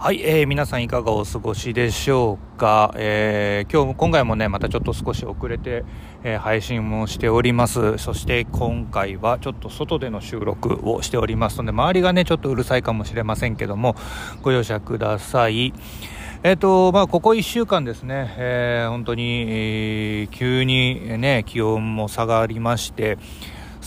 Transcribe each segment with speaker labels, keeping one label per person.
Speaker 1: はい、えー、皆さんいかがお過ごしでしょうか、えー、今日今回もねまたちょっと少し遅れて、えー、配信もしております。そして今回はちょっと外での収録をしておりますので周りがねちょっとうるさいかもしれませんけどもご容赦ください。えっ、とまあ、ここ1週間ですね、えー、本当に、えー、急にね気温も下がりまして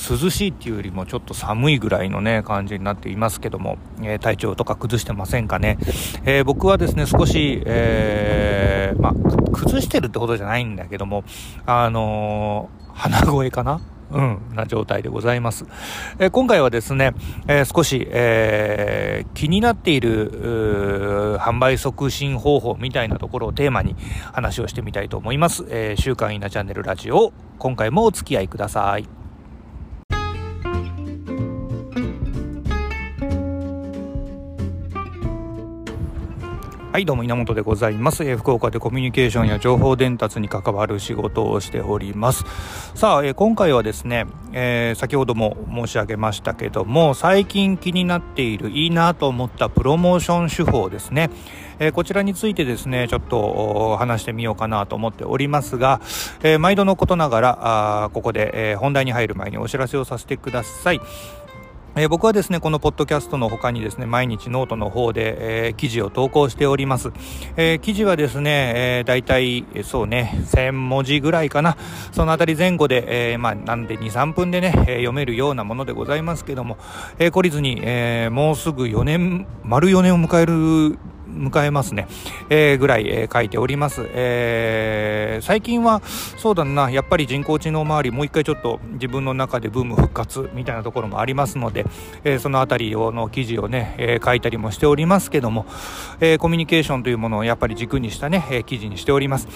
Speaker 1: 涼しいっていうよりもちょっと寒いぐらいのね、感じになっていますけども、えー、体調とか崩してませんかね。えー、僕はですね、少し、えー、ま、崩してるってことじゃないんだけども、あの鼻声かな？うん、な状態でございます。えー、今回はですね、えー、少し、えー、気になっている販売促進方法みたいなところをテーマに話をしてみたいと思います。え週刊イナチャンネルラジオ、今回もお付き合いください。はいどうも稲本でございます、えー、福岡でコミュニケーションや情報伝達に関わる仕事をしております。さあ、えー、今回はですね、えー、先ほども申し上げましたけども最近気になっているいいなと思ったプロモーション手法ですね。えこちらについてですねちょっと話してみようかなと思っておりますが、え毎度のことながらあここで、え本題に入る前にお知らせをさせてください。えー、僕はですね、このポッドキャストの他にですね、毎日ノートの方で、えー、記事を投稿しております。えー、記事はですね、えー、大体、そうね、1000文字ぐらいかな。そのあたり前後で、えー、まあ、なんで2、3分でね、え、読めるようなものでございますけども、え、懲りずに、え、もうすぐ4年、丸4年を迎える迎えますね、えー、ぐらい、えー、書いております、えー、最近はそうだなやっぱり人工知能周りもう一回ちょっと自分の中でブーム復活みたいなところもありますので、えその辺りの記事をね、え書いたりもしておりますけども、えコミュニケーションというものをやっぱり軸にしたね、え記事にしております。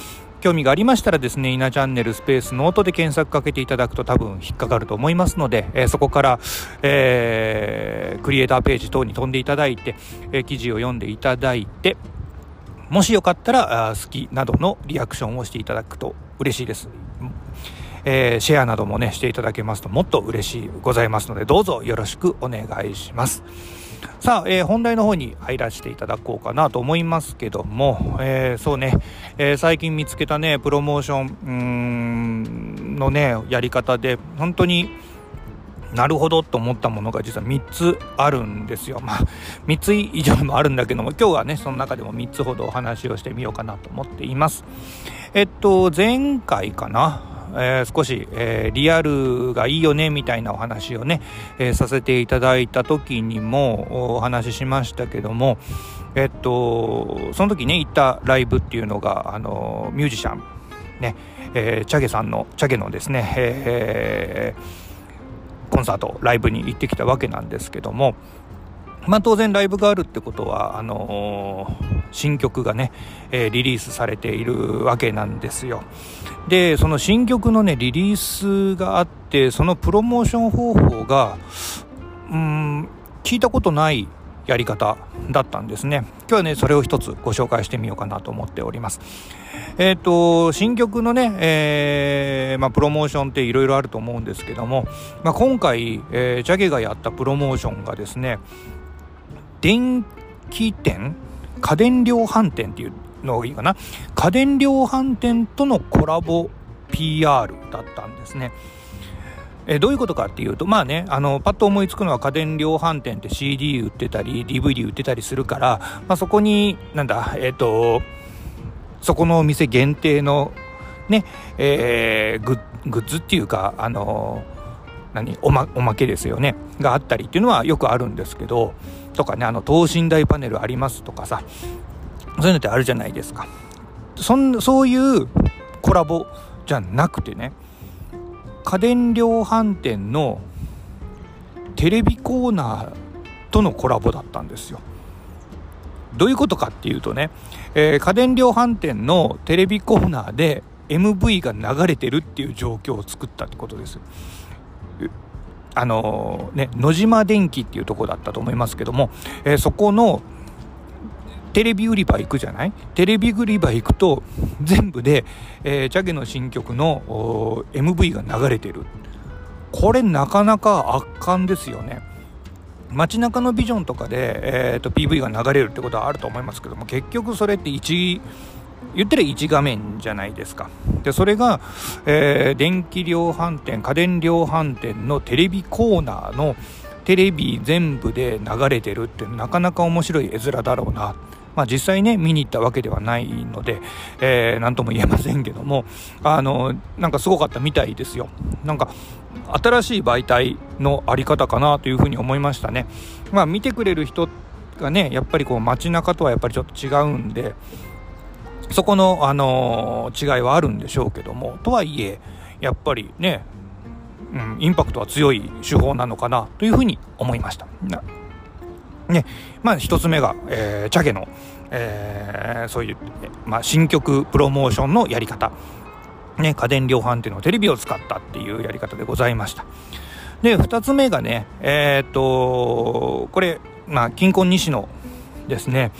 Speaker 1: 興味がありましたらですね、稲チャンネルスペースノートで検索かけていただくと多分引っかかると思いますので、えー、そこから、えー、クリエイターページ等に飛んでいただいて、えー、記事を読んでいただいて、もしよかったら、好きなどのリアクションをしていただくと嬉しいです。えー、シェアなどもね、していただけますともっと嬉しいございますので、どうぞよろしくお願いします。さあ、えー、本題の方に入らせていただこうかなと思いますけども、えー、そうね、えー、最近見つけたね、プロモーションのね、やり方で、本当に、なるほどと思ったものが実は3つあるんですよ。まあ、3つ以上もあるんだけども、今日はね、その中でも3つほどお話をしてみようかなと思っています。えっと、前回かな、えー、少し、えー、リアルがいいよねみたいなお話をね、えー、させていただいた時にもお話ししましたけども、えっと、その時ね、行ったライブっていうのが、あの、ミュージシャン、ね、えー、チャゲさんの、チャゲのですね、えー、コンサート、ライブに行ってきたわけなんですけども、まあ、当然ライブがあるってことはあのー、新曲がね、えー、リリースされているわけなんですよ。でその新曲のねリリースがあってそのプロモーション方法がうん聞いたことないやり方だったんですね。今日はねそれを一つご紹介してみようかなと思っております。えっ、ー、と新曲のね、えー、まあ、プロモーションっていろいろあると思うんですけども、まあ、今回、えー、ジャゲがやったプロモーションがですね電気店？家電量販店っていうのがいいかな？家電量販店とのコラボ PR だったんですね。えどういうことかっていうと、まあね、あの、パッと思いつくのは家電量販店って CD 売ってたり、DVD 売ってたりするから、まあそこに、なんだ、えっ、ー、と、そこのお店限定の、ね、えー、グッズっていうか、あの何？おまおまけですよね。があったりっていうのはよくあるんですけどとかねあの等身大パネルありますとかさそういうのってあるじゃないですか。そんそういうコラボじゃなくてね家電量販店のテレビコーナーとのコラボだったんですよ。どういうことかっていうとね、えー、家電量販店のテレビコーナーで MV が流れてるっていう状況を作ったってことです。あのね、野島電機っていうとこだったと思いますけども、えー、そこのテレビ売り場行くじゃない？テレビ売り場行くと全部で、えー、チャゲの新曲の MV が流れてる。これなかなか圧巻ですよね。街中のビジョンとかで、えーと、PV が流れるってことはあると思いますけども結局それって1言ってる1画面じゃないですか。でそれが、えー、電気量販店家電量販店のテレビコーナーのテレビ全部で流れてるってなかなか面白い絵面だろうな。まあ、実際ね見に行ったわけではないので、えー、何とも言えませんけどもあのなんかすごかったみたいですよ。なんか新しい媒体のあり方かなというふうに思いましたね。まあ見てくれる人がねやっぱりこう街中とはやっぱりちょっと違うんでそこの、あのー、違いはあるんでしょうけどもとはいえやっぱりね、うん、インパクトは強い手法なのかなというふうに思いました。ね、まあ一つ目が、えー、チャゲの、えー、そういう、まあ、新曲プロモーションのやり方。ね、家電量販店のテレビを使ったっていうやり方でございました。で、二つ目がね、えー、っと、これ、まあ、金婚西野ですね。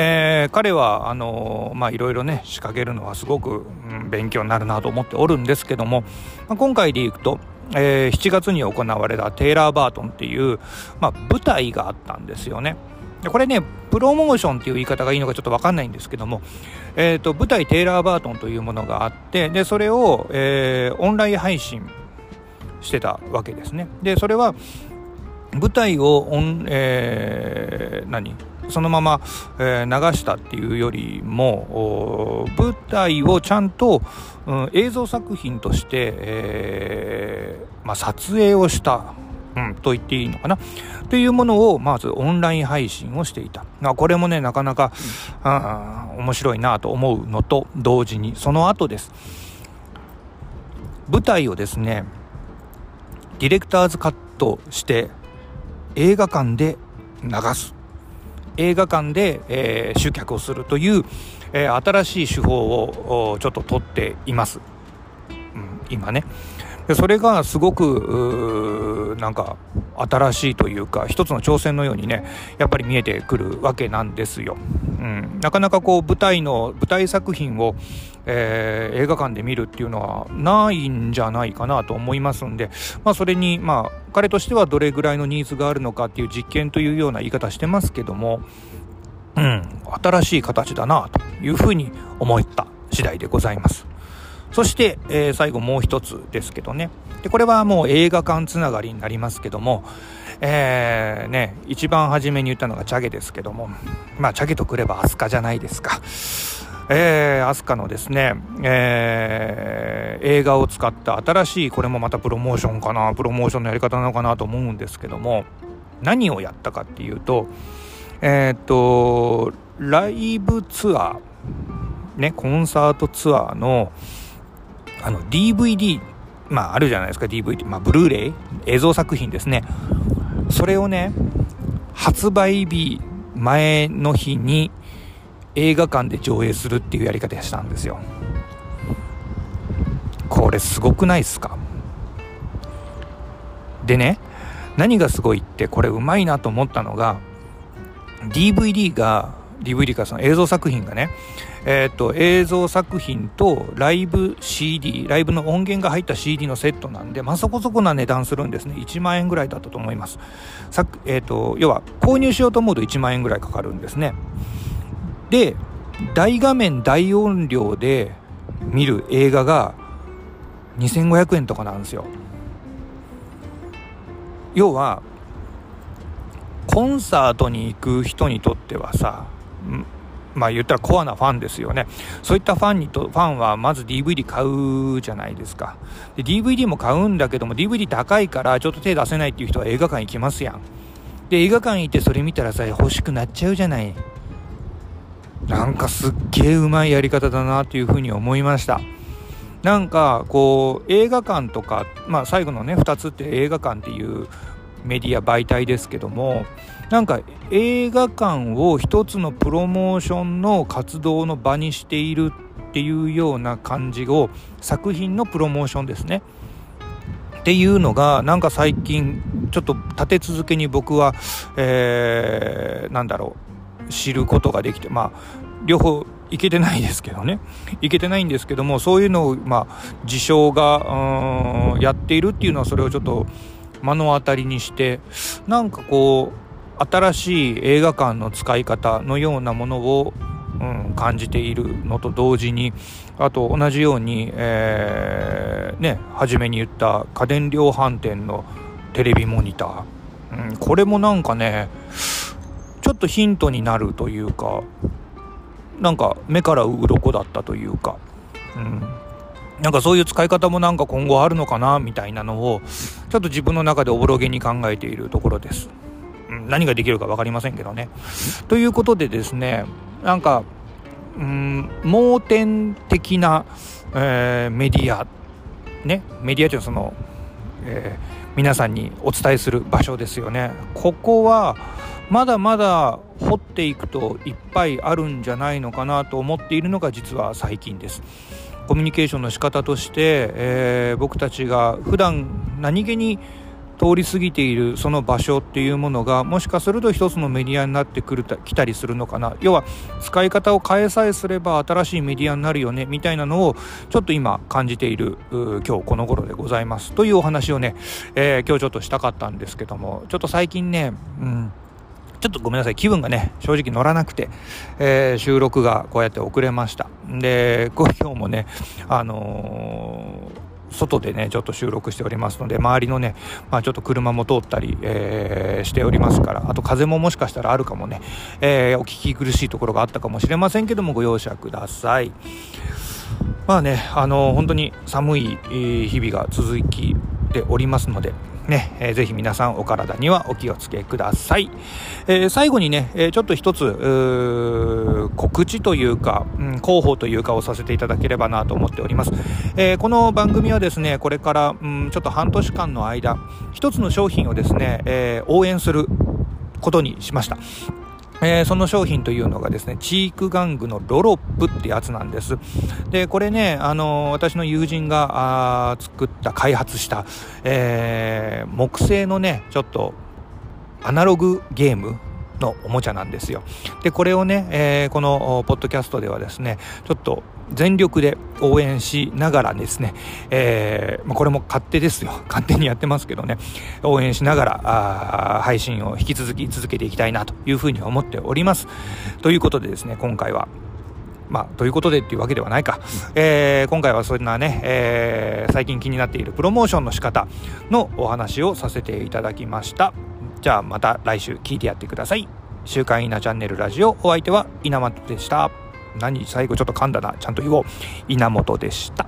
Speaker 1: えー、彼はあのまあいろいろね仕掛けるのはすごく、うん、勉強になるなと思っておるんですけども、まあ、今回でいくと、えー、7月に行われたテイラー・バートンっていう、まあ、舞台があったんですよね。でこれねプロモーションっていう言い方がいいのかちょっと分かんないんですけども、えーと、舞台テイラー・バートンというものがあってでそれを、えー、オンライン配信してたわけですね。でそれは舞台をオン、えー、何？そのまま、えー、流したっていうよりも舞台をちゃんと、うん、映像作品として、えー、まあ、撮影をした、うん、と言っていいのかな？というものをまずオンライン配信をしていた、まあ、これもねなかなか、うん、面白いなと思うのと同時にその後です。舞台をですねディレクターズカットして映画館で流す。映画館で、えー、集客をするという、えー、新しい手法をちょっと取っています、うん、今ね。でそれがすごくなんか新しいというか一つの挑戦のようにねやっぱり見えてくるわけなんですよ、うん、なかなかこう舞台の舞台作品を、えー、映画館で見るっていうのはないんじゃないかなと思いますんで、まあ、それにまあ彼としてはどれぐらいのニーズがあるのかっていう実験というような言い方してますけどもうん、新しい形だなというふうに思った次第でございます。そして、えー、最後もう一つですけどね。で、これはもう映画館つながりになりますけども、えー、ね、一番初めに言ったのがチャゲですけども、まあ、チャゲとくればアスカじゃないですか。えー、アスカのですね、えー、映画を使った新しい、これもまたプロモーションかな、プロモーションのやり方なのかなと思うんですけども、何をやったかっていうと、えっ、と、ライブツアー、ね、コンサートツアーの、あの DVD まああるじゃないですか DVD まあブルーレイ？映像作品ですね。それをね発売日前の日に映画館で上映するっていうやり方したんですよ。これすごくないっすか？でね何がすごいってこれうまいなと思ったのが DVD が DVD かその映像作品がねえー、と映像作品とライブ CD ライブの音源が入った CD のセットなんで、まあ、そこそこな値段するんですね。1万円ぐらいだったと思います。さ、えーと、要は購入しようと思うと1万円ぐらいかかるんですね。で大画面大音量で見る映画が2500円とかなんですよ。要はコンサートに行く人にとってはさまあ言ったらコアなファンですよね。そういったファンにと、ファンはまず DVD 買うじゃないですか。で、DVD も買うんだけども、DVD 高いからちょっと手出せないっていう人は映画館行きますやん。で、映画館行ってそれ見たらさ、欲しくなっちゃうじゃない。なんかすっげえうまいやり方だなというふうに思いました。なんかこう映画館とか、まあ、最後のね2つって映画館っていうメディア媒体ですけどもなんか映画館を一つのプロモーションの活動の場にしているっていうような感じを作品のプロモーションですね。っていうのがなんか最近ちょっと立て続けに僕は、えー、なんだろう知ることができてまあ両方いけてないですけどね。いけてないんですけどもそういうのをまあ自称がやっているっていうのはそれをちょっと目の当たりにしてなんかこう新しい映画館の使い方のようなものを、うん、感じているのと同時にあと同じように、えー、ね初めに言った家電量販店のテレビモニター、うん、これもなんかねちょっとヒントになるというかなんか目から鱗だったというか、うん、なんかそういう使い方もなんか今後あるのかなみたいなのをちょっと自分の中でおぼろげに考えているところです。何ができるか分かりませんけどね。ということでですねなんかうん盲点的な、えー、メディアねメディアというのはその、えー、皆さんにお伝えする場所ですよね。ここはまだまだ掘っていくといっぱいあるんじゃないのかなと思っているのが実は最近です。コミュニケーションの仕方として、えー、僕たちが普段何気に通り過ぎているその場所っていうものがもしかすると一つのメディアになってくるた来たりするのかな要は使い方を変えさえすれば新しいメディアになるよねみたいなのをちょっと今感じている今日この頃でございますというお話をね、えー、今日ちょっとしたかったんですけどもちょっと最近ね、うんちょっとごめんなさい、気分がね、正直乗らなくて、えー、収録がこうやって遅れました。で、今日もね、あのー、外でね、ちょっと収録しておりますので、周りのね、まあ、ちょっと車も通ったり、えー、しておりますから、あと風ももしかしたらあるかもね、えー、お聞き苦しいところがあったかもしれませんけども、ご容赦ください。まあね、あの本当に寒い日々が続きておりますので、ね、えー、ぜひ皆さんお体にはお気をつけください。えー、最後にね、え、ちょっと一つ、告知というか、うん、広報というかをさせていただければなと思っております。え、この番組はですね、これから、うん、ちょっと半年間の間、一つの商品をですね、え応援することにしました。えー、その商品というのがですね、チーク玩具のロロップってやつなんです。で、これね、あのー、私の友人が作った、開発した、えー、木製のね、ちょっとアナログゲームのおもちゃなんですよ。で、これをね、えー、このポッドキャストではですね、ちょっと全力で応援しながらですね、えー、まあ、これも勝手ですよ。勝手にやってますけどね、応援しながら、あ配信を引き続き続けていきたいなというふうに思っております。ということでですね、今回は、まあ、ということでっていうわけではないか。えー、今回はそんなね、えー、最近気になっているプロモーションの仕方のお話をさせていただきました。じゃあまた来週聞いてやってください。週刊稲チャンネルラジオお相手は稲本でした。何最後ちょっと噛んだな。ちゃんと言おう。稲本でした。